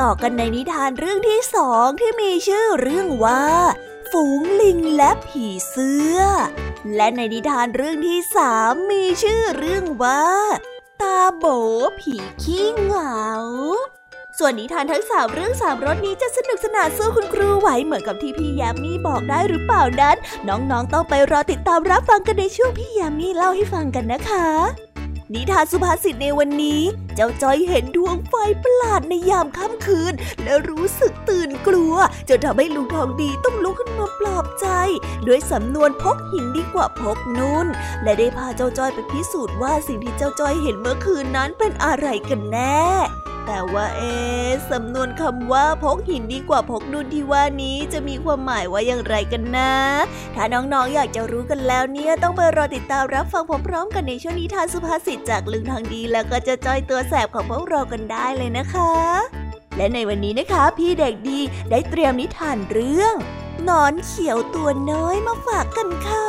ต่อกันในนิทานเรื่องที่สองที่มีชื่อเรื่องว่า ฝูงลิงและผีเสื้อ และในนิทานเรื่องที่สามมีชื่อเรื่องว่า ตาโบผีขี้เหงาส่วนนิทานทั้งสามเรื่องสามรสนี้จะสนุกสนานสู้คุณครูไหวเหมือนกับที่พี่ยามีบอกได้หรือเปล่านั้น น้องๆต้องไปรอติดตามรับฟังกันในช่วงพี่ยามีเล่าให้ฟังกันนะคะ นิทานสุภาษิตในวันนี้ เจ้าจ้อยเห็นดวงไฟประหลาดในยามค่ำคืน และรู้สึกตื่นกลัว จนทำให้ลุงทองดีต้องลุกขึ้นมาปลอบใจ ด้วยสำนวนพกหินดีกว่าพกนุ่น และได้พาเจ้าจ้อยไปพิสูจน์ว่าสิ่งที่เจ้าจ้อยเห็นเมื่อคืนนั้นเป็นอะไรกันแน่ แต่ว่าเอ๊สำนวนคำว่าพกหินดีกว่าพกดุนที่ว่านี้จะมีความหมายว่าอย่างไรกันนะ ถ้าน้องๆออยากจะรู้กันแล้วเนี่ยต้องไปรอติดตามรับฟังพร้อมๆกันในช่วงนิทานสุภาษิตจากลึงทางดี แล้วก็จะจอยตัวแสบของพวกเรากันได้เลยนะคะ และในวันนี้นะคะ พี่เด็กดีได้เตรียมนิทานเรื่องนอนเขียวตัวน้อยมาฝากกันค่ะ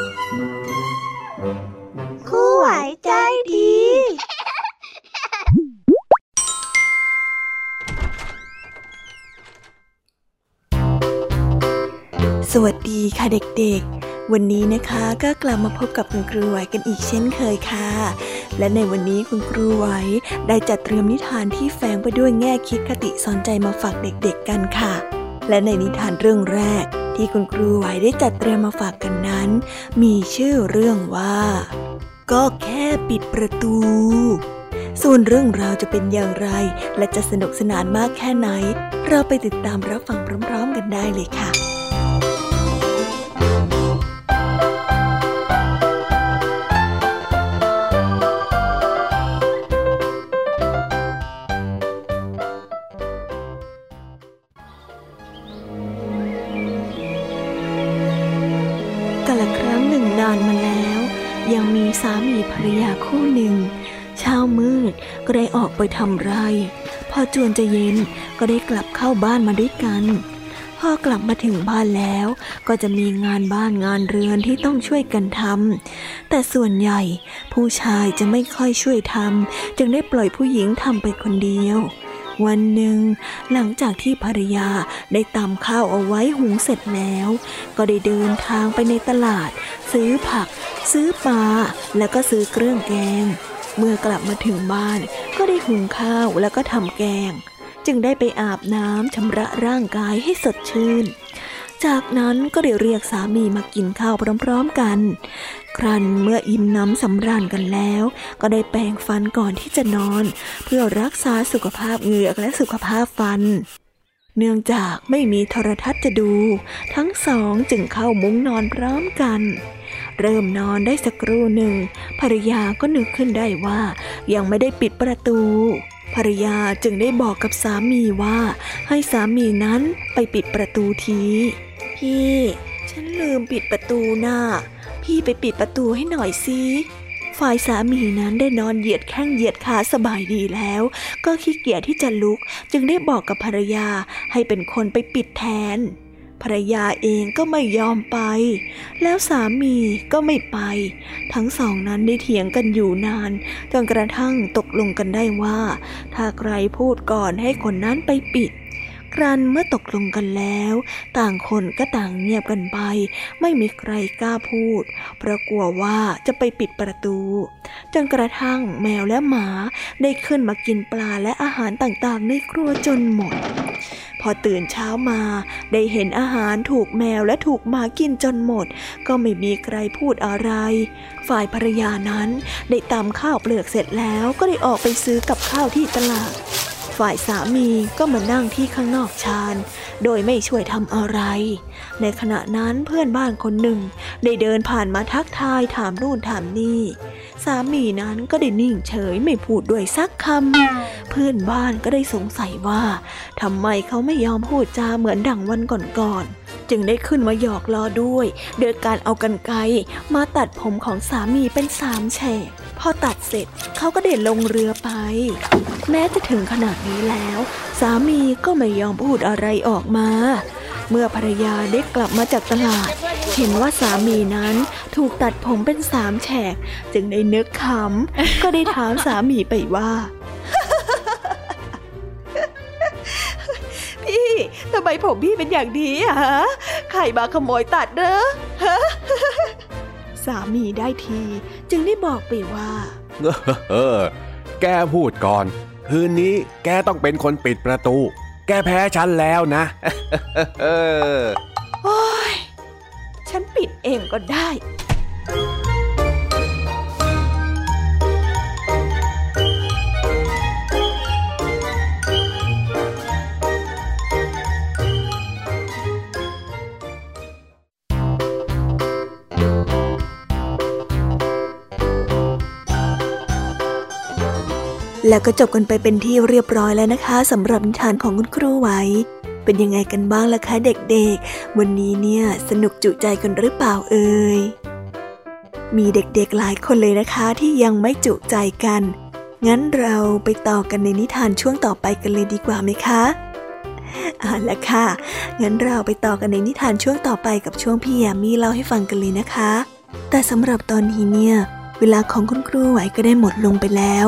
วัสดีค่ะเด็กๆ วันนี้นะคะก็กลับมาพบกับคุณครูไหวกันอีกเช่นเคยค่ะ และในวันนี้คุณครูไหวได้จัดเตรียมนิทานที่แฝงไปด้วยแง่คิดคติสอนใจมาฝากเด็กๆกันค่ะ และในนิทานเรื่องแรก ที่คุณครูไหวได้จัดเตรียมมาฝากกันนั้น มีชื่อเรื่องว่า ก็แค่ปิดประตูส่วนเรื่องราวจะเป็นอย่างไร และจะสนุกสนานมากแค่ไหน เราไปติดตามรับฟังพร้อมๆกันได้เลยค่ะ ไปทำไรพอจวนจะเย็นก็ได้กลับเข้าบ้านมาด้วยกันพอกลับมาถึงบ้านแล้วก็จะมีงานบ้านงานเรือนที่ต้องช่วยกันทำแต่ส่วนใหญ่ผู้ชายจะไม่ค่อยช่วยทำจึงได้ปล่อยผู้หญิงทำไปคนเดียว วันหนึ่ง หลังจากที่ภรรยาได้ตำข้าวเอาไว้หุงเสร็จแล้ว ก็ได้เดินทางไปในตลาด ซื้อผัก ซื้อปลาแล้วก็ซื้อเครื่องแกง เมื่อกลับมาถึงบ้านก็ได้หุงข้าวแล้วก็ทำแกง จึงได้ไปอาบน้ำชำระร่างกายให้สดชื่น จากนั้นก็ได้เรียกสามีมากินข้าวพร้อมๆกัน ครั้นเมื่ออิ่มน้ำสำราญกันแล้ว ก็ได้แปรงฟันก่อนที่จะนอน เพื่อรักษาสุขภาพเหงือกและสุขภาพฟันเนื่องจากไม่มีโทรทัศน์จะดู ทั้งสองจึงเข้ามุ้งนอนพร้อมกัน เริ่มนอนได้สักครู่หนึ่ง ภรรยาก็นึกขึ้นได้ว่า ยังไม่ได้ปิดประตู ภรรยาจึงได้บอกกับสามีว่า ให้สามีนั้นไปปิดประตูทีพี่ ฉันลืมปิดประตูน่ะพี่ไปปิดประตูให้หน่อยสิฝ่ายสามีนั้นได้นอนเหยียดแข้งเหยียดขาสบายดีแล้ว ก็ขี้เกียจที่จะลุก จึงได้บอกกับภรรยาให้เป็นคนไปปิดแทน ภรรยาเองก็ไม่ยอมไป แล้วสามีก็ไม่ไป ทั้งสองนั้นได้เถียงกันอยู่นานจนกระทั่งตกลงกันได้ว่า ถ้าใครพูดก่อนให้คนนั้นไปปิด ครันเมื่อตกลงกันแล้ว ต่างคนก็ต่างเงียบกันไป ไม่มีใครกล้าพูด เพราะกลัวว่าจะไปปิดประตู จนกระทั่งแมวและหมาได้ขึ้นมากินปลาและอาหารต่างๆ ในครัวจนหมด พอตื่นเช้ามาได้เห็นอาหารถูกแมวและถูกหมากินจนหมด ก็ไม่มีใครพูดอะไร ฝ่ายภรรยานั้นได้ตำข้าวเปลือกเสร็จแล้วก็ได้ออกไปซื้อกับข้าวที่ตลาด ฝ่ายสามีก็มานั่งที่ข้างนอกชานโดยไม่ช่วยทำอะไร ในขณะนั้นเพื่อนบ้านคนหนึ่ง ได้เดินผ่านมาทักทายถามนู่นถามนี่ สามีนั้นก็ได้นิ่งเฉยไม่พูดด้วยสักคำเพื่อนบ้านก็ได้สงสัยว่าทำไมเขาไม่ยอมพูดจาเหมือนดังวันก่อนๆจึงได้ขึ้นมาหยอกล้อด้วย โดยการเอากันไกมาตัดผมของสามีเป็นสามแฉก พอตัดเสร็จเขาก็เดินลงเรือไป แม้จะถึงขนาดนี้แล้ว สามีก็ไม่ยอมพูดอะไรออกมา เมื่อภรรยาได้กลับมาจากตลาด เห็นว่าสามีนั้นถูกตัดผมเป็นสามแฉก จึงได้นึกขำก็ได้ถามสามีไปว่าพี่ทำไมผมพี่เป็นอย่างนี้อะฮะใครมาขโมยตัดเนอะสามีได้ที จึงได้บอกไปว่าเออแกพูดก่อน คืนนี้แกต้องเป็นคนปิดประตู แกแพ้ฉันแล้วนะโอ้ยฉันปิดเองก็ได้ แล้วก็จบกันไปเป็นที่เรียบร้อยแล้วนะคะสำหรับนิทานของคุณครูไว้ เป็นยังไงกันบ้างล่ะคะเด็กๆ วันนี้เนี่ยสนุกจุใจกันหรือเปล่าเอ่ยมีเด็กๆหลายคนเลยนะคะที่ยังไม่จุใจกัน งั้นเราไปต่อกันในนิทานช่วงต่อไปกันเลยดีกว่าไหมคะเอาละค่ะ งั้นเราไปต่อกันในนิทานช่วงต่อไปกับช่วงพี่ยามีเล่าให้ฟังกันเลยนะคะ แต่สำหรับตอนนี้เนี่ย เวลาของคุณครูไหวก็ได้หมดลงไปแล้ว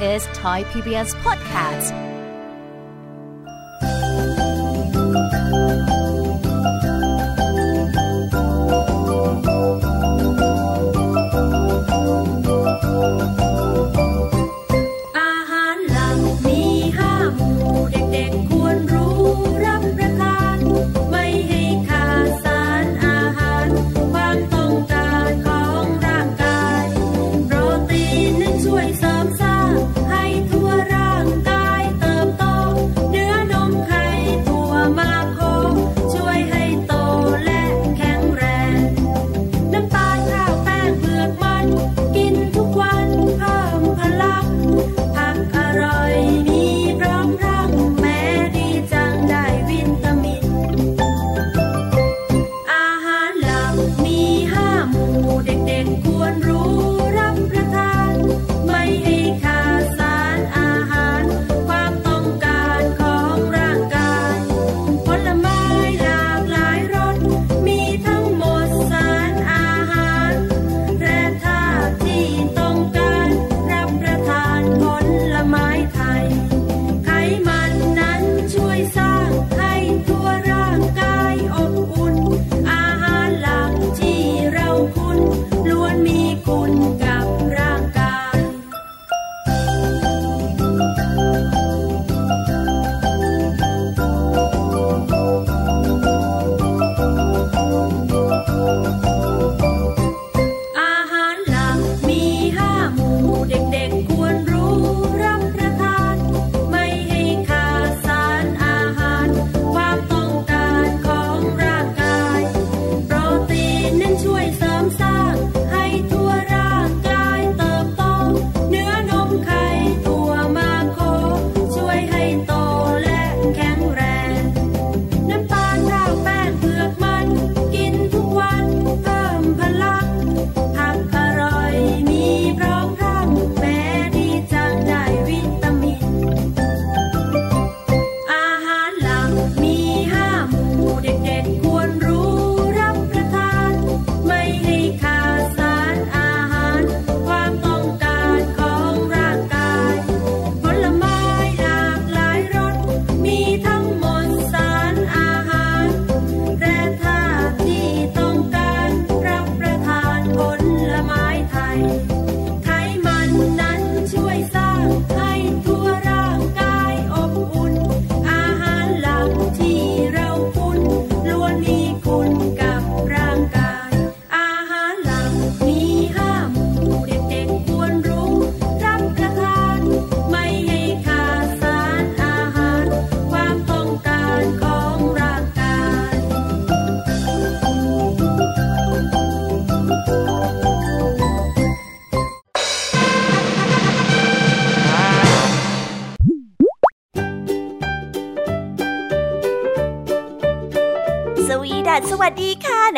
is Thai PBS Podcast.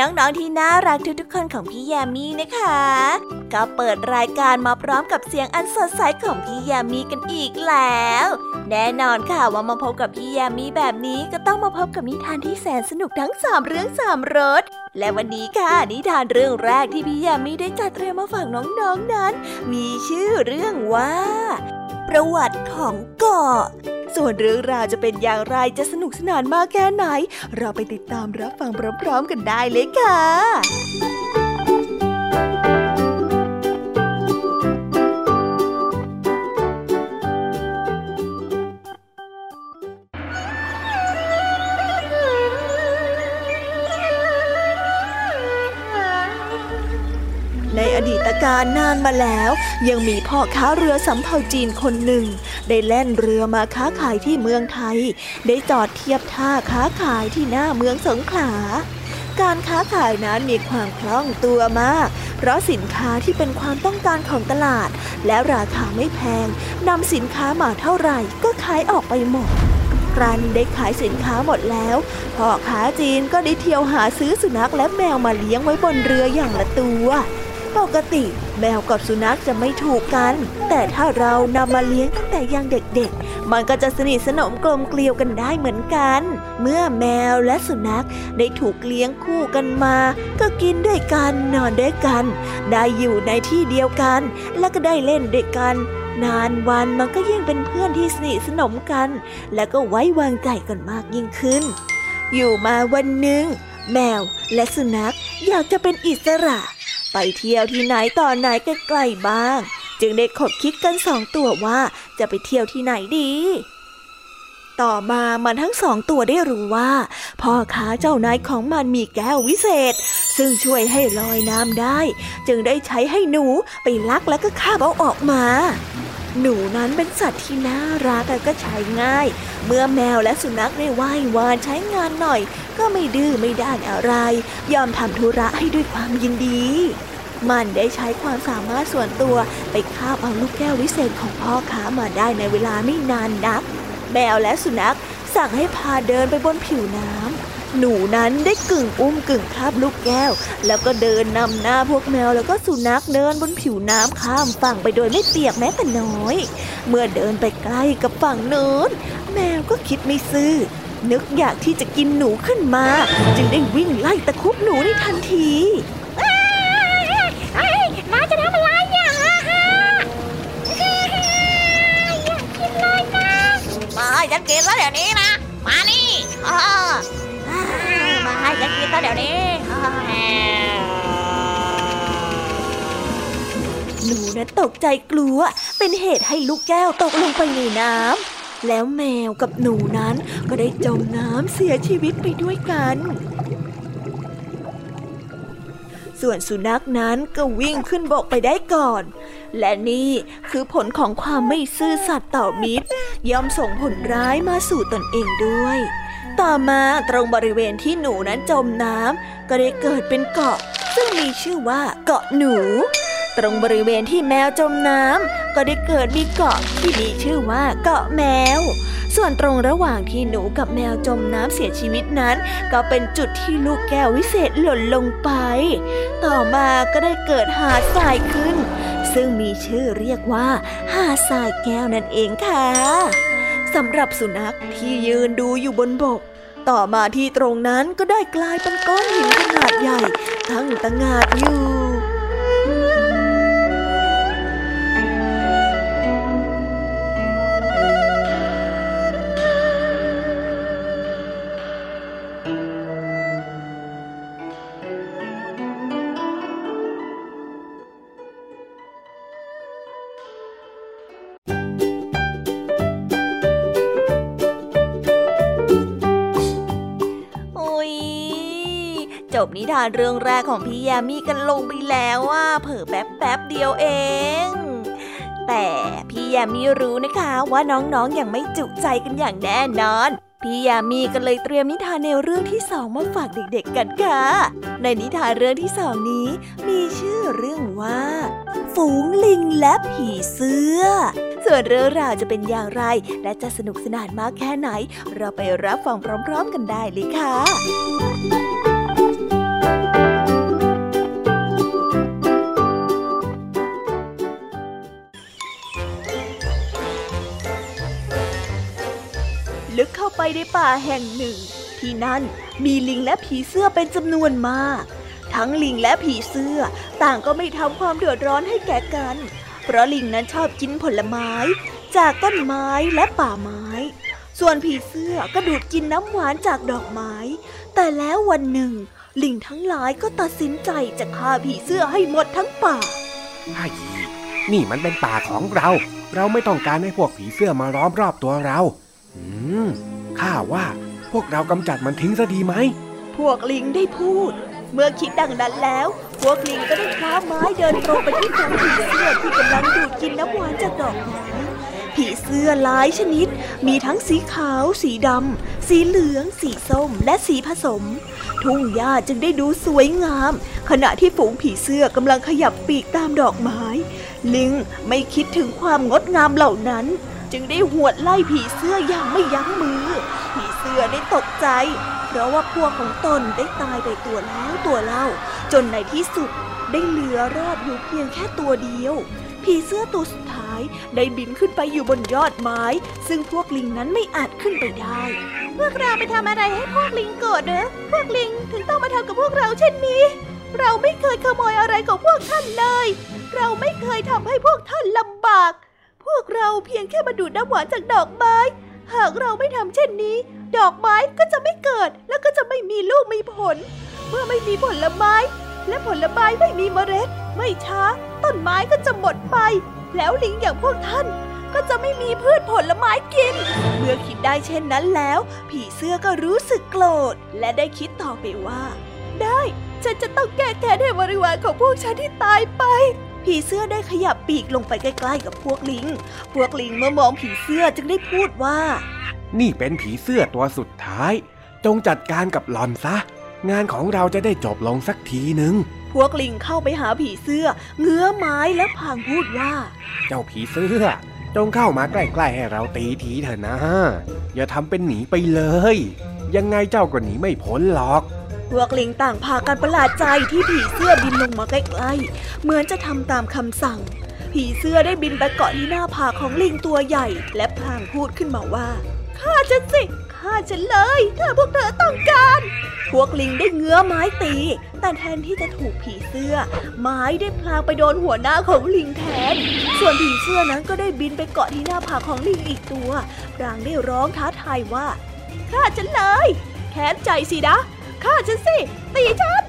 น้องๆที่น่ารักทุกๆคนของพี่แยมี่นะคะ ก็เปิดรายการมาพร้อมกับเสียงอันสดใสของพี่แยมี่กันอีกแล้ว แน่นอนค่ะว่ามาพบกับพี่แยมี่แบบนี้ก็ต้องมาพบกับนิทานที่แสนสนุกทั้งสามเรื่องสามรสและวันนี้ค่ะนิทานเรื่องแรกที่พี่แยมี่ได้จัดเตรียมมาฝากน้องๆนนั้น มีชื่อเรื่องว่า ประวัติของเกาะ ส่วนเรื่องราวจะเป็นอย่างไรจะสนุกสนานมากแค่ไหน เราไปติดตามรับฟังพร้อมๆกันได้เลยค่ะ การนานมาแล้ว ยังมีพ่อค้าเรือสำเภาจีนคนหนึ่ง ได้แล่นเรือมาค้าขายที่เมืองไทย ได้จอดเทียบท่าค้าขายที่หน้าเมืองสงขลาการค้าขายนั้นมีความคล่องตัวมาก เพราะสินค้าที่เป็นความต้องการของตลาด และราคาไม่แพงนำสินค้ามาเท่าไหร่ก็ขายออกไปหมด ครั้นได้ขายสินค้าหมดแล้วพ่อค้าจีนก็ได้เที่ยวหาซื้อสุนัขและแมวมาเลี้ยงไว้บนเรืออย่างละตัว ปกติแมวกับสุนัขจะไม่ถูกกัน แต่ถ้าเรานำมาเลี้ยงตั้งแต่ยังเด็กๆ มันก็จะสนิทสนมกลมเกลียวกันได้เหมือนกัน เมื่อแมวและสุนัขได้ถูกเลี้ยงคู่กันมา ก็กินด้วยกันนอนด้วยกัน ได้อยู่ในที่เดียวกัน และก็ได้เล่นด้วยกัน นานวันมันก็ยิ่งเป็นเพื่อนที่สนิทสนมกัน และก็ไว้วางใจกันมากยิ่งขึ้น อยู่มาวันหนึ่งแมวและสุนัขอยากจะเป็นอิสระ ไปเที่ยวที่ไหนต่อไหนใกล้ๆบ้าง จึงได้ขบคิดกันสองตัวว่าจะไปเที่ยวที่ไหนดี ต่อมามันทั้งสองตัวได้รู้ว่า พ่อค้าเจ้านายของมันมีแก้ววิเศษ ซึ่งช่วยให้ลอยน้ำได้ จึงได้ใช้ให้หนูไปลักแล้วก็คาบเอาออกมาหนูนั้นเป็นสัตว์ที่น่ารักและก็ใช้ง่าย เมื่อแมวและสุนัขได้ไหว้วานใช้งานหน่อย ก็ไม่ดื้อไม่ด้านอะไร ยอมทำธุระให้ด้วยความยินดี มันได้ใช้ความสามารถส่วนตัวไปคาบเอาลูกแก้ววิเศษของพ่อค้ามาได้ในเวลาไม่นานนัก แมวและสุนัขสั่งให้พาเดินไปบนผิวน้ำ หนูนั้นได้กึ่งอุ้มกึ่งคาบลูกแก้ว แล้วก็เดินนำหน้าพวกแมวแล้วก็สุนัขเดินบนผิวน้ำข้ามฝั่งไปโดยไม่เปียกแม้แต่น้อย เมื่อเดินไปใกล้กับฝั่งโน้นแมวก็คิดไม่ซื่อ นึกอยากที่จะกินหนูขึ้นมา จึงได้วิ่งไล่ตะคุบหนูในทันทีน้าจะทำอะไรเนี่ยฮะฮะอยากกินเลยนะมาให้ฉันกินแล้วเดี๋ยวนี้นะ มานี่อ่ามาให้ฉันกินแล้วเดี๋ยวนี้อ่าหนูนั้นตกใจกลัว เป็นเหตุให้ลูกแก้วตกลงไปในน้ำ แล้วแมวกับหนูนั้นก็ได้จมน้ำเสียชีวิตไปด้วยกัน ส่วนสุนัขนั้นก็วิ่งขึ้นบกไปได้ก่อน และนี่คือผลของความไม่ซื่อสัตย์ต่อมิตร ย่อมส่งผลร้ายมาสู่ตนเองด้วย ต่อมาตรงบริเวณที่หนูนั้นจมน้ำก็ได้เกิดเป็นเกาะ ซึ่งมีชื่อว่าเกาะหนู ตรงบริเวณที่แมวจมน้ำก็ได้เกิดมีเกาะที่มีชื่อว่าเกาะแมว ส่วนตรงระหว่างที่หนูกับแมวจมน้ำเสียชีวิตนั้น ก็เป็นจุดที่ลูกแก้ววิเศษหล่นลงไป ต่อมาก็ได้เกิดหาดทรายขึ้น ซึ่งมีชื่อเรียกว่า หาดทรายแก้วนั่นเองค่ะสำหรับสุนัขที่ยืนดูอยู่บนบก ต่อมาที่ตรงนั้นก็ได้กลายเป็นก้อนหินขนาดใหญ่ทั้งตะงาดอยู่ นิทานเรื่องแรกของพี่ยามีกันลงไปแล้วว่าเผลอแป๊บแป๊บเดียวเอง แต่พี่ยามีรู้นะคะว่าน้องๆออย่างไม่จุใจกันอย่างแน่นอน พี่ยามีก็เลยเตรียมนิทานแนวเรื่องที่สองมาฝากเด็กๆกันค่ะ ในนิทานเรื่องที่สองนี้ มีชื่อเรื่องว่า ฝูงลิงและผีเสื้อส่วนเรื่องราวจะเป็นอย่างไร และจะสนุกสนานมากแค่ไหน เราไปรับฟังพร้อม ๆ กันได้เลยค่ะ ไปในป่าแห่งหนึ่ง ที่นั่นมีลิงและผีเสื้อเป็นจำนวนมาก ทั้งลิงและผีเสื้อต่างก็ไม่ทำความเดือดร้อนให้แก่กัน เพราะลิงนั้นชอบกินผลไม้ จากต้นไม้และป่าไม้ ส่วนผีเสื้อก็ดูดกินน้ำหวานจากดอกไม้ แต่แล้ววันหนึ่ง ลิงทั้งหลายก็ตัดสินใจจะฆ่าผีเสื้อให้หมดทั้งป่าไอ้นี่มันเป็นป่าของเรา เราไม่ต้องการให้พวกผีเสื้อมาล้อมรอบตัวเรา อืม ข้าว่าพวกเรากำจัดมันทิ้งซะดีไหม พวกลิงได้พูด เมื่อคิดดังนั้นแล้ว พวกลิงก็ได้คว้าไม้เดินตรงไปที่ฝูงผีเสื้อที่กำลังดูดกินน้ำหวานจากดอกไม้ผีเสื้อหลายชนิด มีทั้งสีขาว สีดำ สีเหลือง สีส้ม และสีผสม ทุ่งหญ้าจึงได้ดูสวยงาม ขณะที่ฝูงผีเสื้อกำลังขยับปีกตามดอกไม้ ลิงไม่คิดถึงความงดงามเหล่านั้น จึงได้หวดไล่ผีเสื้ออย่างไม่ยั้งมือ ผีเสื้อได้ตกใจ เพราะว่าพวกของตนได้ตายไปตัวแล้วตัวเล่า จนในที่สุดได้เหลือรอดอยู่เพียงแค่ตัวเดียว ผีเสื้อตัวสุดท้ายได้บินขึ้นไปอยู่บนยอดไม้ ซึ่งพวกลิงนั้นไม่อาจขึ้นไปได้ พวกเราไปทำอะไรให้พวกลิงโกรธเนอะพวกลิงถึงต้องมาทำกับพวกเราเช่นนี้ เราไม่เคยขโมยอะไรของพวกท่านเลย เราไม่เคยทำให้พวกท่านลำบาก พวกเราเพียงแค่มาดูดน้ำหวานจากดอกไม้ หากเราไม่ทำเช่นนี้ ดอกไม้ก็จะไม่เกิด แล้วก็จะไม่มีลูกมีผล เมื่อไม่มีผลไม้ และผลไม้ไม่มีเมล็ด ไม่ช้า ต้นไม้ก็จะหมดไป แล้วลิงอย่างพวกท่านก็จะไม่มีพืชผลไม้กิน เมื่อคิดได้เช่นนั้นแล้ว ผีเสื้อก็รู้สึกโกรธ และได้คิดต่อไปว่า ได้ ฉันจะต้องแก้แค้นให้บริวารของพวกฉันที่ตายไป ผีเสื้อได้ขยับปีกลงไปใกล้ๆกับพวกลิง พวกลิงเมื่อมองผีเสื้อจึงได้พูดว่า นี่เป็นผีเสื้อตัวสุดท้าย จงจัดการกับหลอนซะ งานของเราจะได้จบลงสักทีหนึ่งพวกลิงเข้าไปหาผีเสื้อ เงื้อไม้และพลางพูดว่า เจ้าผีเสื้อ จงเข้ามาใกล้ๆให้เราตีทีเถอะนะ อย่าทำเป็นหนีไปเลย ยังไงเจ้าก็หนีไม่พ้นหรอก พวกลิงต่างพากันประหลาดใจที่ผีเสื้อบินลงมาใกล้ๆ เหมือนจะทำตามคำสั่ง ผีเสื้อได้บินไปเกาะที่หน้าผากของลิงตัวใหญ่ และพลางพูดขึ้นมาว่าฆ่าฉันสิฆ่าฉันเลยถ้าพวกเธอต้องการ พวกลิงได้เงื้อไม้ตี แต่แทนที่จะถูกผีเสื้อ ไม้ได้พลางไปโดนหัวหน้าของลิงแทน ส่วนผีเสื้อนั้นก็ได้บินไปเกาะที่หน้าผากของลิงอีกตัวพลางได้ร้องท้าทายว่าฆ่าฉันเลย แค้นใจสินะ ฆ่าฉันสิ ตีฉัน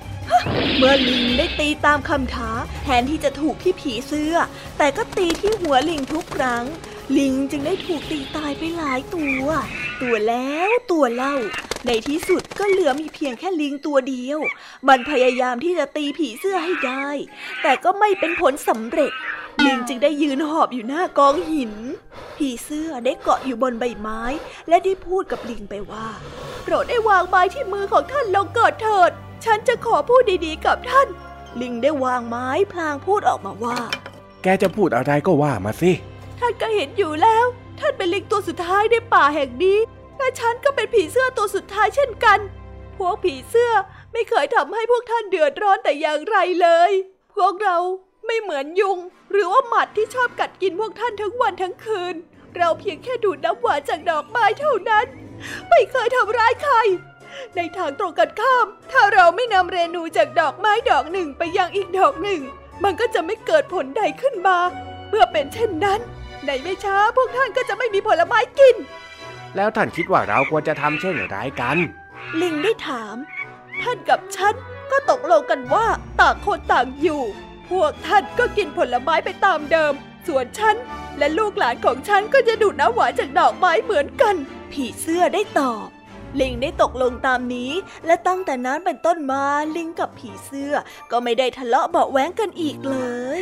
เมื่อลิงได้ตีตามคำท้า แทนที่จะถูกที่ผีเสื้อ แต่ก็ตีที่หัวลิงทุกครั้ง ลิงจึงได้ถูกตีตายไปหลายตัว ตัวแล้วตัวเล่า ในที่สุดก็เหลือมีเพียงแค่ลิงตัวเดียว มันพยายามที่จะตีผีเสื้อให้ได้ แต่ก็ไม่เป็นผลสำเร็จ ลิงจึงได้ยืนหอบอยู่หน้ากองหิน ผีเสื้อได้เกาะอยู่บนใบไม้ และได้พูดกับลิงไปว่า โปรดได้วางไม้ที่มือของท่านลงก่อนเถิด ฉันจะขอพูดดีๆกับท่าน ลิงได้วางไม้พลางพูดออกมาว่า แกจะพูดอะไรก็ว่ามาสิ ท่านก็เห็นอยู่แล้ว ท่านเป็นลิงตัวสุดท้ายในป่าแห่งนี้ และฉันก็เป็นผีเสื้อตัวสุดท้ายเช่นกัน พวกผีเสื้อไม่เคยทำให้พวกท่านเดือดร้อนแต่อย่างไรเลย พวกเราไม่เหมือนยุง หรือว่าหมัดที่ชอบกัดกินพวกท่านทั้งวันทั้งคืน เราเพียงแค่ดูดน้ำหวานจากดอกไม้เท่านั้น ไม่เคยทำร้ายใคร ในทางตรงกันข้าม ถ้าเราไม่นำเรนูจากดอกไม้ดอกหนึ่งไปยังอีกดอกหนึ่ง มันก็จะไม่เกิดผลใดขึ้นมา เมื่อเป็นเช่นนั้น ในไม่ช้าพวกท่านก็จะไม่มีผลไม้กิน แล้วท่านคิดว่าเราควรจะทำเช่นไรกัน ลิงได้ถาม ท่านกับฉันก็ตกลงกันว่าต่างคนต่างอยู่ พวกท่านก็กินผลไม้ไปตามเดิม ส่วนฉันและลูกหลานของฉันก็จะดูดน้ำหวานจากดอกไม้เหมือนกัน ผีเสื้อได้ตอบ ลิงได้ตกลงตามนี้ และตั้งแต่นั้นเป็นต้นมาลิงกับผีเสื้อก็ไม่ได้ทะเลาะเบาะแว้งกันอีกเลย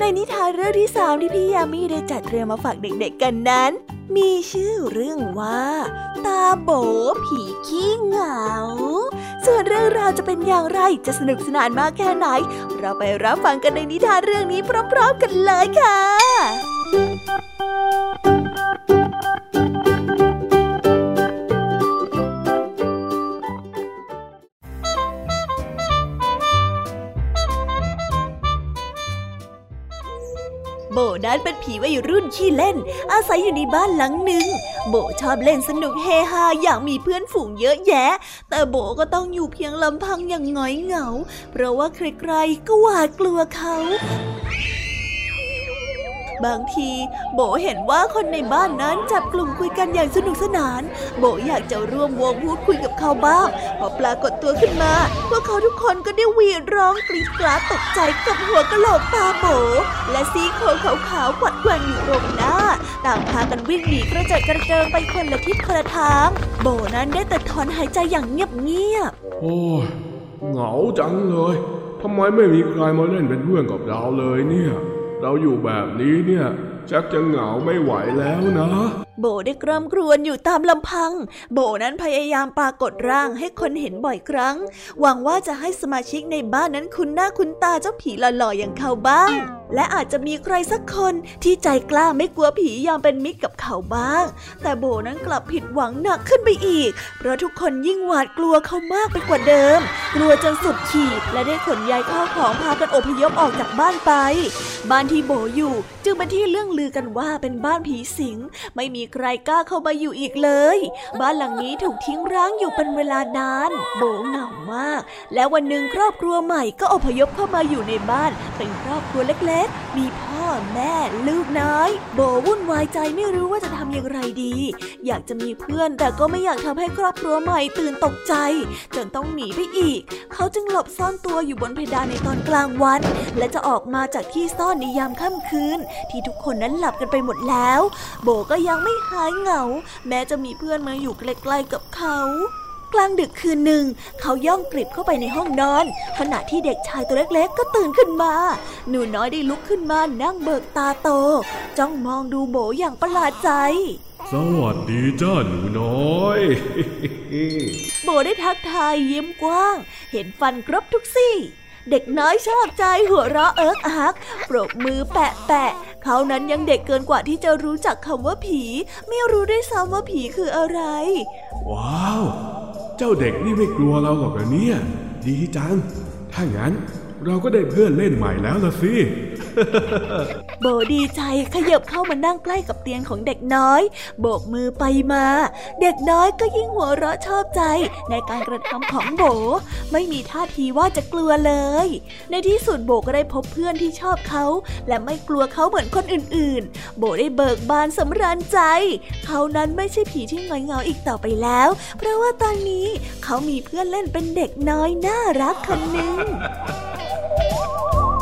ในนิทานเรื่องที่สามที่พี่ยามีได้จัดเตรียมมาฝากเด็กๆกันนั้น มีชื่อเรื่องว่า ตาโบผีขี้เหงา ส่วนเรื่องราวจะเป็นอย่างไรจะสนุกสนานมากแค่ไหน เราไปรับฟังกันในนิทานเรื่องนี้พร้อม ๆ กันเลยค่ะ โบนั้นเป็นผีวัยรุ่นขี้เล่น อาศัยอยู่ในบ้านหลังหนึ่ง โบชอบเล่นสนุกเฮฮาอยากมีเพื่อนฝูงเยอะแยะ แต่โบก็ต้องอยู่เพียงลำพังอย่างหงอยเหงา เพราะว่าใครๆก็หวาดกลัวเขา บางที โบเห็นว่าคนในบ้านนั้นจับกลุ่มคุยกันอย่างสนุกสนาน โบอยากจะร่วมวงพูดคุยกับเขาบ้าง พอปรากฏตัวขึ้นมา พวกเขาทุกคนก็ได้วีดร้องกรีดกราดตกใจกับหัวกะโหลกตาโบ และซี่โครงขาวๆกวัดแกว่งอยู่ตรงหน้า ต่างพากันวิ่งหนีกระเจิดกระเจิงไปคนละทิศคนละทาง โบนั้นได้แต่ถอนหายใจอย่างเงียบๆ โอ้ยเหงาจังเลยทำไมไม่มีใครมาเล่นเป็นเพื่อนกับเราเลยเนี่ย เราอยู่แบบนี้เนี่ยชักจะเหงาไม่ไหวแล้วนะโบได้กรำกรวนอยู่ตามลำพัง โบนั้นพยายามปรากฏร่างให้คนเห็นบ่อยครั้ง หวังว่าจะให้สมาชิกในบ้านนั้นคุ้นหน้าคุ้นตาเจ้าผีหล่อๆอย่างเขาบ้าง และอาจจะมีใครสักคนที่ใจกล้าไม่กลัวผียอมเป็นมิตรกับเขาบ้าง แต่โบนั้นกลับผิดหวังหนักขึ้นไปอีก เพราะทุกคนยิ่งหวาดกลัวเขามากไปกว่าเดิม กลัวจนสุดขีด และได้ขนย้ายข้าวของพากันอพยพออกจากบ้านไป บ้านที่โบอยู่จึงเป็นที่เรื่องลือกันว่าเป็นบ้านผีสิง ไม่มีใครกล้าเข้ามาอยู่อีกเลย บ้านหลังนี้ถูกทิ้งร้างอยู่เป็นเวลานานโบเหงามาก และวันหนึ่งครอบครัวใหม่ก็อพยพเข้ามาอยู่ในบ้าน เป็นครอบครัวเล็กๆ มีพ่อแม่ลูกน้อยโบวุ่นวายใจไม่รู้ว่าจะทำอย่างไรดี อยากจะมีเพื่อนแต่ก็ไม่อยากทำให้ครอบครัวใหม่ตื่นตกใจ จนต้องหนีไปอีก เขาจึงหลบซ่อนตัวอยู่บนเพดานในตอนกลางวัน และจะออกมาจากที่ซ่อนในยามค่ำคืน ที่ทุกคนนั้นหลับกันไปหมดแล้ว โบก็ยังไม่หายเหงา แม้จะมีเพื่อนมาอยู่ใกล้ๆกับเขา กลางดึกคืนหนึ่ง เขาย่องกริบเข้าไปในห้องนอน ขณะที่เด็กชายตัวเล็กๆ ก็ตื่นขึ้นมา หนูน้อยได้ลุกขึ้นมานั่งเบิกตาโต จ้องมองดูโบอย่างประหลาดใจสวัสดีจ้าหนูน้อย โบได้ทักทายยิ้มกว้าง เห็นฟันครบทุกซี่ เด็กน้อยชอบใจหัวเราะเอิกอักปรบมือแปะแปะ เขานั้นยังเด็กเกินกว่าที่จะรู้จักคำว่าผี ไม่รู้ด้วยซ้ำว่าผีคืออะไร ว้าว เจ้าเด็กนี่ไม่กลัวเราหรอกเหรอเนี่ย ดีจัง ถ้างั้น เราก็ได้เพื่อนเล่นใหม่แล้วละสิ โบดีใจขยับเข้ามานั่งใกล้กับเตียงของเด็กน้อย โบกมือไปมา เด็กน้อยก็ยิ่งหัวเราะชอบใจในการกระทำของโบ ไม่มีท่าทีว่าจะกลัวเลย ในที่สุดโบก็ได้พบเพื่อนที่ชอบเขา และไม่กลัวเขาเหมือนคนอื่นๆ โบได้เบิกบานสำราญใจ เขานั้นไม่ใช่ผีที่งอยเงาอีกต่อไปแล้ว เพราะว่าตอนนี้เขามีเพื่อนเล่นเป็นเด็กน้อยน่ารักคนหนึ่ง Oh,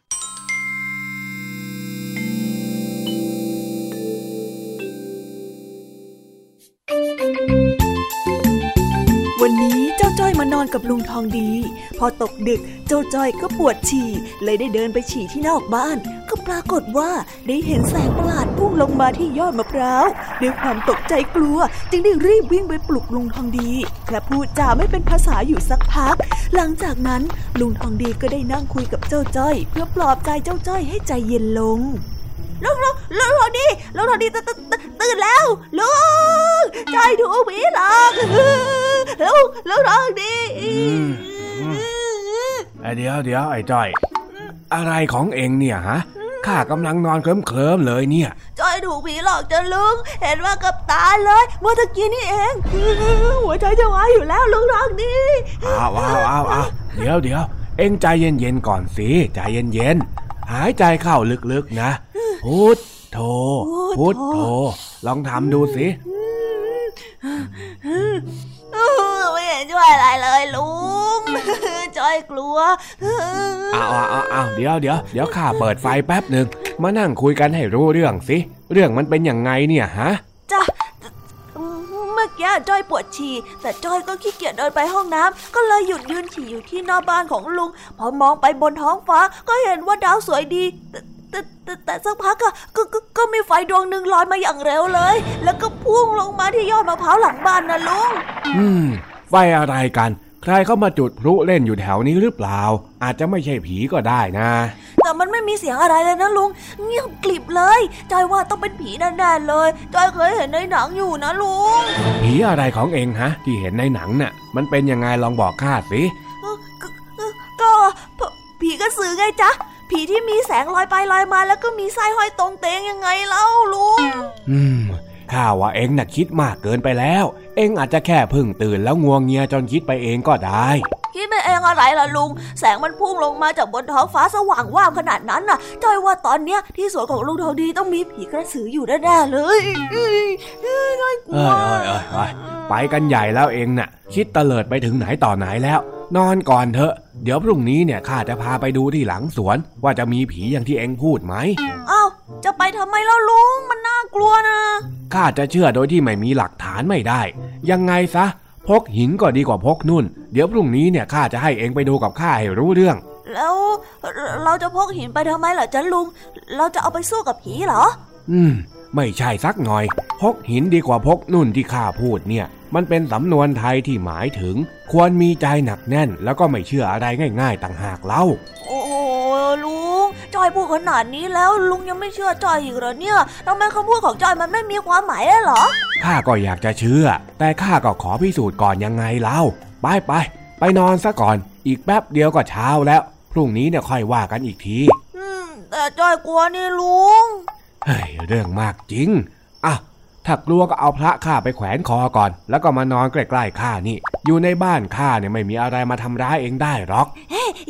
กับลุงทองดี พอตกดึกเจ้าจ้อยก็ปวดฉี่ เลยได้เดินไปฉี่ที่นอกบ้าน ก็ปรากฏว่าได้เห็นแสงประหลาดพุ่งลงมาที่ยอดมะพร้าวด้วยความตกใจกลัว จึงได้รีบวิ่งไปปลุกลุงทองดีและพูดจาไม่เป็นภาษาอยู่สักพัก หลังจากนั้นลุงทองดีก็ได้นั่งคุยกับเจ้าจ้อย เพื่อปลอบใจเจ้าจ้อยให้ใจเย็นลง ลุงลุงลุงทองดีลุงทองดีตื่นแล้วลุงใจถูกผีหลอกลุงลุงทองดีเดี๋ยวเดี๋ยวไอ้จ้อย อะไรของเองเนี่ยฮะข้ากำลังนอนเคลิ้มเคลิมเลยเนี่ยจ้อยถูกผีหลอกจะลุง เห็นว่ากับตาเลยเมื่อตะกี้นี่เองหัวใจจะวายอยู่แล้วลุงทองดีอ้าวอ้าวอ้าวอ้าวเดี๋ยวเดี๋ยวเอ็งใจเย็นๆก่อนสิใจเย็นๆหายใจเข้าลึกๆนะ พุทโธพุทโธลองทำดูสิไม่เห็นช่วยอะไรเลยลุงจอยกลัวอ้าวอ้าวอ้าวอ้าวเดี๋ยวเดี๋ยวเดี๋ยวข้าเปิดไฟแป๊บหนึ่งมานั่งคุยกันให้รู้เรื่องสิ เรื่องมันเป็นยังไงเนี่ยฮะจ้ะเมื่อกี้จอยปวดฉี่แต่จอยก็ขี้เกียจเดินไปห้องน้ำก็เลยหยุดยืนฉี่อยู่ที่หน้าบ้านของลุง พอมองไปบนท้องฟ้าก็เห็นว่าดาวสวยดี แต่แต่แต่แต่สักพักอะก็ก็ก็มีไฟดวงหนึ่งลอยมาอย่างเร็วเลย แล้วก็พุ่งลงมาที่ยอดมะพร้าวหลังบ้านนะลุงอืม ไฟอะไรกัน ใครเข้ามาจุดพลุเล่นอยู่แถวนี้หรือเปล่า อาจจะไม่ใช่ผีก็ได้นะ แต่มันไม่มีเสียงอะไรเลยนะลุง เงียบกลิบเลยจอยว่าต้องเป็นผีแน่ๆเลยจอยเคยเห็นในหนังอยู่นะลุง ผีอะไรของเองฮะ ที่เห็นในหนังน่ะ มันเป็นยังไงลองบอกข้าสิเอ่อก็ก็ก็ผีกระสือไงจ๊ะ ผีที่มีแสงลอยไปลอยมา แล้วก็มีไส้ห้อยตรงเตงยังไงเล่าลุง อืมข้าว่าเองน่ะคิดมากเกินไปแล้ว เองอาจจะแค่เพึ่งตื่นแล้วงวงเงียจนคิดไปเองก็ได้ คิดไปเองอะไรล่ะลุง แสงมันพุ่งลงมาจากบนท้องฟ้าสว่างว่างขนาดนั้นน่ะจอยว่าตอนเนี้ยที่สวนของลุงทองดีต้องมีผีกระสืออยู่แน่ๆเลยเอ้ยเอ้ยน่ากลัเอ้วยเอ้ยเอ้ยเอ้ยไปกันใหญ่แล้วเองน่ะ คิดเตลิดไปถึงไหนต่อไหนแล้ว นอนก่อนเถอะ เดี๋ยวพรุ่งนี้เนี่ยข้าจะพาไปดูที่หลังสวน ว่าจะมีผีอย่างที่เองพูดไหมอ้าวจะไปทำไมแล้วลุงมันน่ากลัวนะข้าจะเชื่อโดยที่ไม่มีหลักฐานไม่ได้ ยังไงซะพกหินก็ดีกว่าพกนุ่น เดี๋ยวพรุ่งนี้เนี่ยข้าจะให้เองไปดูกับข้าให้รู้เรื่อง แล้วเราจะพกหินไปทำไมเหรอจ๊ะลุง เราจะเอาไปสู้กับผีเหรอ อืม ไม่ใช่สักหน่อย พกหินดีกว่าพกนุ่นที่ข้าพูดเนี่ย มันเป็นสำนวนไทยที่หมายถึง ควรมีใจหนักแน่น แล้วก็ไม่เชื่ออะไรง่าย ๆ ต่างหากเล่า โอ้โหลุงจอยพูดขนาดนี้แล้วลุงยังไม่เชื่อจอยอีกเหรอเนี่ยทำไมคำพูดของจอยมันไม่มีความหมายเลยเหรอข้าก็อยากจะเชื่อ แต่ข้าก็ขอพิสูจน์ก่อนยังไงเล่าไปไปไปนอนซะก่อน อีกแป๊บเดียวก็เช้าแล้ว พรุ่งนี้เนี่ยค่อยว่ากันอีกที อืมแต่จอยกลัวนี่ลุงเฮ้ยเรื่องมากจริงอะ ถ้ากลัวก็เอาพระข้าไปแขวนคอก่อน แล้วก็มานอนใกล้ๆข้านี่ อยู่ในบ้านข้าเนี่ยไม่มีอะไรมาทำร้ายเองได้หรอก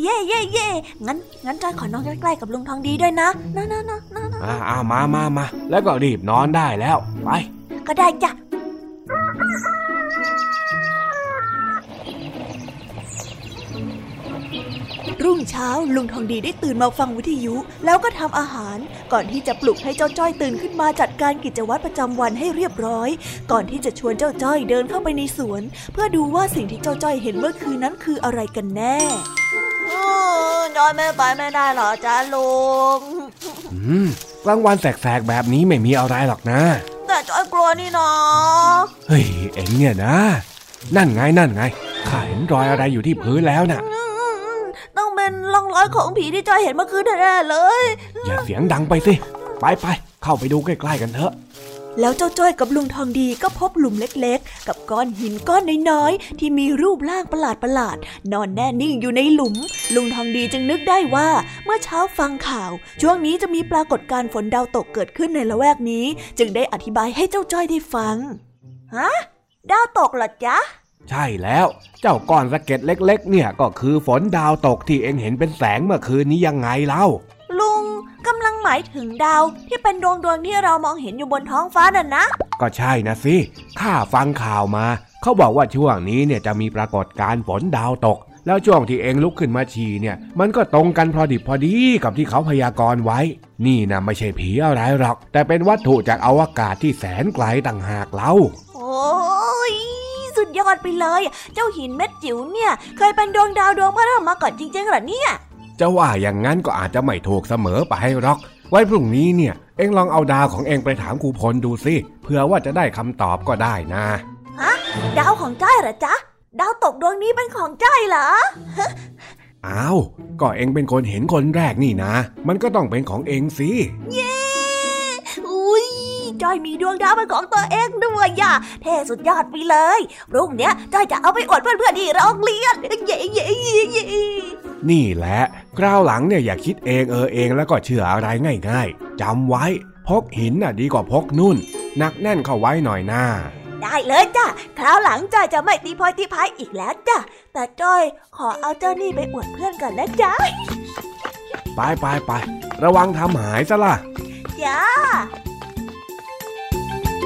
เย่เย่เย่งั้นงั้นจอยขอนอนใกล้ๆกับลุงทองดีด้วยนะนะนะนะนะนะอ่าอ่ามามามาแล้วก็รีบนอนได้แล้ว ไป ก็ได้จ้ะ รุ่งเช้าลุงทองดีได้ตื่นมาฟังวิทยุ แล้วก็ทำอาหาร ก่อนที่จะปลุกให้เจ้าจ้อยตื่นขึ้นมาจัดการกิจวัตรประจำวันให้เรียบร้อย ก่อนที่จะชวนเจ้าจ้อยเดินเข้าไปในสวน เพื่อดูว่าสิ่งที่เจ้าจ้อยเห็นเมื่อคืนนั้นคืออะไรกันแน่จอยไม่ไปไม่ได้หรอจ้าลุงอืมกลางวันแสกๆแบบนี้ไม่มีอะไรหรอกนะ แต่จอยกลัวนี่นะเฮ้ยเอ็งเนี่ยนะ นั่นไงนั่นไงข้าเห็นรอยอะไรอยู่ที่พื้นแล้วน่ะอืม ต้องเป็นร่องรอยของผีที่จอยเห็นเมื่อคืนแน่ๆเลย อย่าเสียงดังไปสิ ไปไปเข้าไปดูใกล้ๆกันเถอะ แล้วเจ้าจ้อยกับลุงทองดีก็พบหลุมเล็กๆ กับก้อนหินก้อนน้อยๆ ที่มีรูปร่างประหลาดๆ นอนแน่นิ่งอยู่ในหลุม ลุงทองดีจึงนึกได้ว่าเมื่อเช้าฟังข่าว ช่วงนี้จะมีปรากฏการณ์ฝนดาวตกเกิดขึ้นในละแวกนี้ จึงได้อธิบายให้เจ้าจ้อยได้ฟัง ฮะ ดาวตกเหรอจ๊ะ ใช่แล้วเจ้าก้อนสะเก็ดเล็ก ๆ เนี่ยก็คือฝนดาวตกที่เอ็งเห็นเป็นแสงเมื่อคืนนี้ยังไงเล่า ลุงกำลังหมายถึงดาวที่เป็นดวงดวงๆที่เรามองเห็นอยู่บนท้องฟ้าน่ะนะ ก็ใช่นะสิข้าฟังข่าวมา เขาบอกว่าช่วงนี้เนี่ยจะมีปรากฏการณ์ฝนดาวตก แล้วช่วงที่เองลุกขึ้นมาฉี่เนี่ย มันก็ตรงกันพอดิบพอดีกับที่เขาพยากรณ์ไว้ นี่นะไม่ใช่ผีอะไรหรอก แต่เป็นวัตถุจากอวกาศที่แสนไกลต่างหากเล่าโอ้ยสุด ยอดไปเลย เจ้าหินเม็ดจิ๋วเนี่ย เคยเป็นดวงดาวดวงพระฤหัสมาก่อนจริงๆเหรอเนี่ย จะว่าอย่างนั้นก็อาจจะไม่ถูกเสมอไปหรอก ไว้พรุ่งนี้เนี่ย เอ็งลองเอาดาวของเอ็งไปถามครูพลดูสิเผื่อว่าจะได้คำตอบก็ได้นะฮะดาวของจ้อยเหรอจ๊ะดาวตกดวงนี้เป็นของจ้อยเหรออ้าว ก็เอ็งเป็นคนเห็นคนแรกนี่นะ มันก็ต้องเป็นของเอ็งสิ เย้อุ้ย จ้อยมีดวงดาวเป็นของตัวเองด้วยย่ะเท่สุดยอดไปเลยพรุ่งเนี้ยจ้อยจะเอาไปอวดเพื่อนๆที่โรงเรียนเย้เย้เย้เย้นี่แหละคราวหลังเนี่ยอย่าคิดเองเออเองแล้วก็เชื่ออะไรง่าย ๆจำไว้ พกหินน่ะดีกว่าพกนุ่นหนักแน่นเข้าไว้หน่อยหน้าได้เลยจ้ะ คราวหลังจ้อยจะไม่ตีพอยตีพายอีกแล้วจ้ะ แต่จ้อยขอเอาเจ้านี่ไปอวดเพื่อนก่อนนะจ๊ะ ไปไปไประวังทำหายซะล่ะ จ้า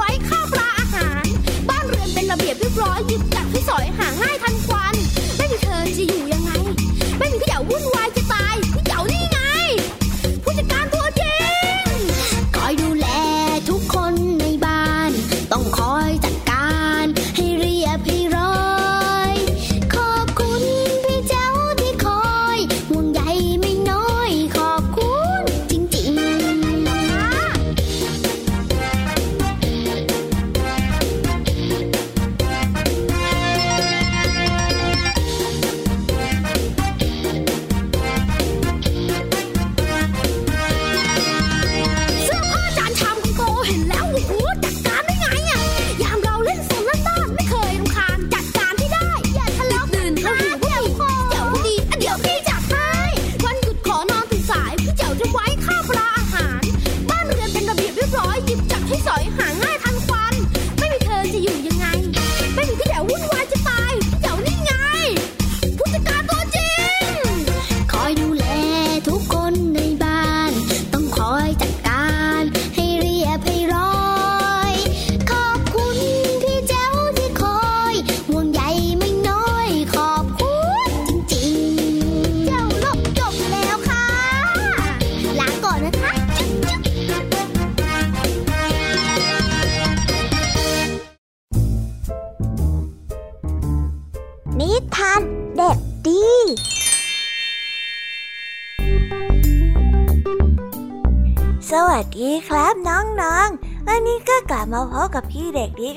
มา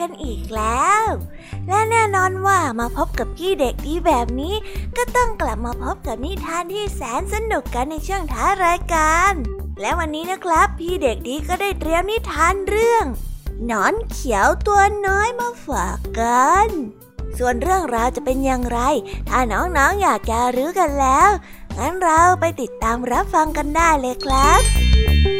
กันอีกแล้ว และแน่นอนว่ามาพบกับพี่เด็กดีแบบนี้ ก็ต้องกลับมาพบกับนิทานที่แสนสนุกกันในช่วงท้ารายการ และวันนี้นะครับ พี่เด็กดีก็ได้เตรียมนิทานเรื่องหนอนเขียวตัวน้อยมาฝากกัน ส่วนเรื่องราวจะเป็นอย่างไร ถ้าน้องๆออยากจะรู้กันแล้ว งั้นเราไปติดตามรับฟังกันได้เลยครับ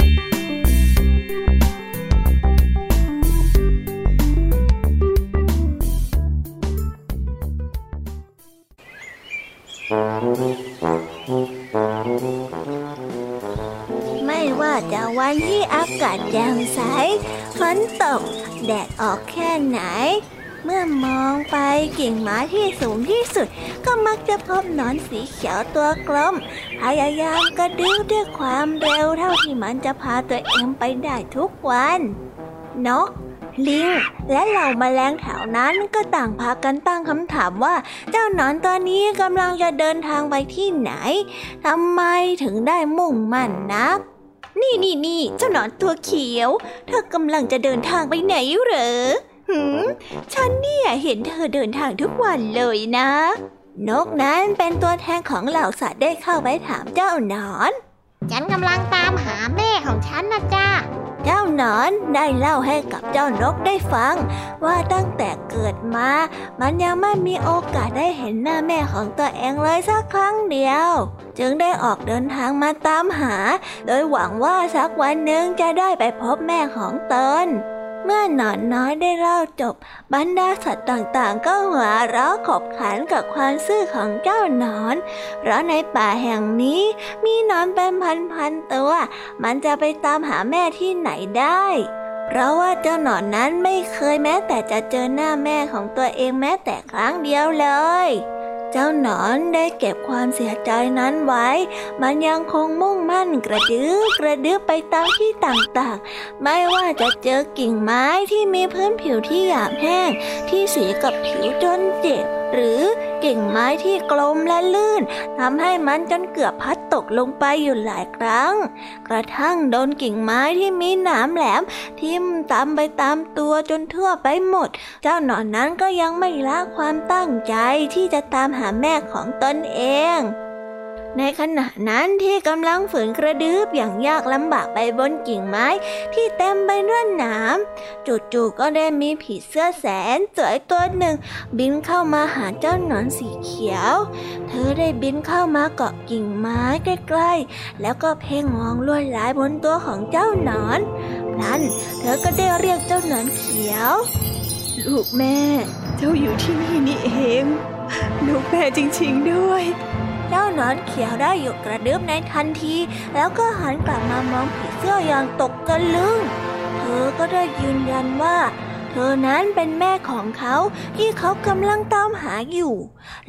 ไม่ว่าจะวันที่อากาศแจ่มใสฝนตก แดดออกแค่ไหน เมื่อมองไปกิ่งไม้ที่สูงที่สุด ก็มักจะพบนอนสีเขียวตัวกลม พยายามกระดิ้วด้วยความเร็วเท่าที่มันจะพาตัวเองไปได้ทุกวัน นก ลิง และเหล่าแมลงแถวนั้นก็ต่างพากันตั้งคำถามว่า เจ้าหนอนตัวนี้กำลังจะเดินทางไปที่ไหนทำไมถึงได้มุ่งมั่นนัก นี่นี่นี่เจ้าหนอนตัวเขียว เธอกำลังจะเดินทางไปไหนเหรอหืมฉันเนี่ยเห็นเธอเดินทางทุกวันเลยนะ นกนั้นเป็นตัวแทนของเหล่าสัตว์ได้เข้าไปถามเจ้าหนอน ฉันกำลังตามหาแม่ของฉันนะจ้าเจ้าหนอนได้เล่าให้กับเจ้านกได้ฟัง ว่าตั้งแต่เกิดมา มันยังไม่มีโอกาสได้เห็นหน้าแม่ของตัวเองเลยสักครั้งเดียว จึงได้ออกเดินทางมาตามหา โดยหวังว่าสักวันหนึ่งจะได้ไปพบแม่ของตน เมื่อหนอนน้อยได้เล่าจบ บรรดาสัตว์ต่างๆ ก็หัวเราะขบขันกับความซื่อของเจ้าหนอน เพราะในป่าแห่งนี้มีหนอนเป็นพันๆตัว มันจะไปตามหาแม่ที่ไหนได้เพราะว่าเจ้าหนอนนั้นไม่เคยแม้แต่จะเจอหน้าแม่ของตัวเองแม้แต่ครั้งเดียวเลย เจ้าหนอนได้เก็บความเสียใจนั้นไว้ มันยังคงมุ่งมั่นกระดื้อกระดื้อไปตามที่ต่างๆ ไม่ว่าจะเจอกิ่งไม้ที่มีพื้นผิวที่หยาบแห้งที่สีกับผิวจนเจ็บ หรือกิ่งไม้ที่กลมและลื่นทำให้มันจนเกือบพัดตกลงไปอยู่หลายครั้ง กระทั่งโดนกิ่งไม้ที่มีหนามแหลม ทิ่มตามไปตามตัวจนทั่วไปหมด เจ้าหนอนนั้นก็ยังไม่ละความตั้งใจที่จะตามหาแม่ของตนเอง ในขณะนั้นที่กำลังฝืนกระดืบอย่างยากลำบากไปบนกิ่งไม้ ที่เต็มไปด้วยหนามจู่ๆก็ได้มีผีเสื้อแสนสวยตัวหนึ่ง บินเข้ามาหาเจ้าหนอนสีเขียว เธอได้บินเข้ามาเกาะกิ่งไม้ใกล้ๆ แล้วก็เพ่งมองลวดลายบนตัวของเจ้าหนอนพลันเธอก็ได้เรียกเจ้าหนอนเขียว ลูกแม่ เจ้าอยู่ที่นี่นี่เอง ลูกแม่จริงๆด้วย เจ้าหนอนเขียวได้หยุดกระดึบในทันที แล้วก็หันกลับมามองผีเสื้ออย่างตกกระลึง เธอก็ได้ยืนยันว่า เธอนั้นเป็นแม่ของเขาที่เขากำลังตามหาอยู่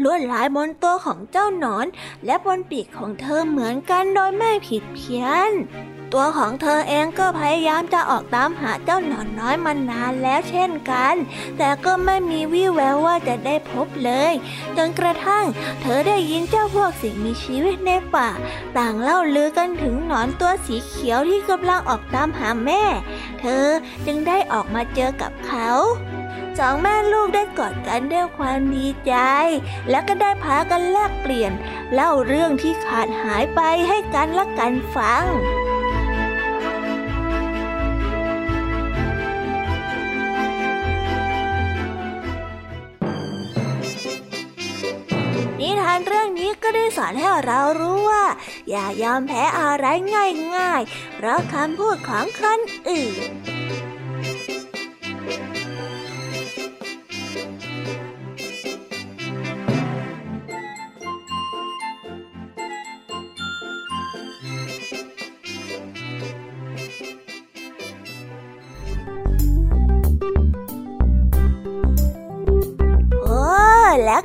ลวดลายบนตัวของเจ้าหนอน และบนปีกของเธอเหมือนกันโดยไม่ผิดเพี้ยน ตัวของเธอเองก็พยายามจะออกตามหาเจ้าหนอนน้อยมานานแล้วเช่นกัน แต่ก็ไม่มีวี่แววว่าจะได้พบเลย จนกระทั่ง เธอได้ยินเจ้าพวกสิ่งมีชีวิตในป่า ต่างเล่าลือกันถึงหนอนตัวสีเขียวที่กำลังออกตามหาแม่ เธอจึงได้ออกมาเจอกับเขาสองแม่ลูกได้กอดกันด้วยความดีใจ แล้วก็ได้พากันแลกเปลี่ยน เล่าเรื่องที่ขาดหายไปให้กันและกันฟัง ก็ได้สอนให้เรารู้ว่า อย่ายอมแพ้อะไรง่ายๆ เพราะคำพูดของคนอื่น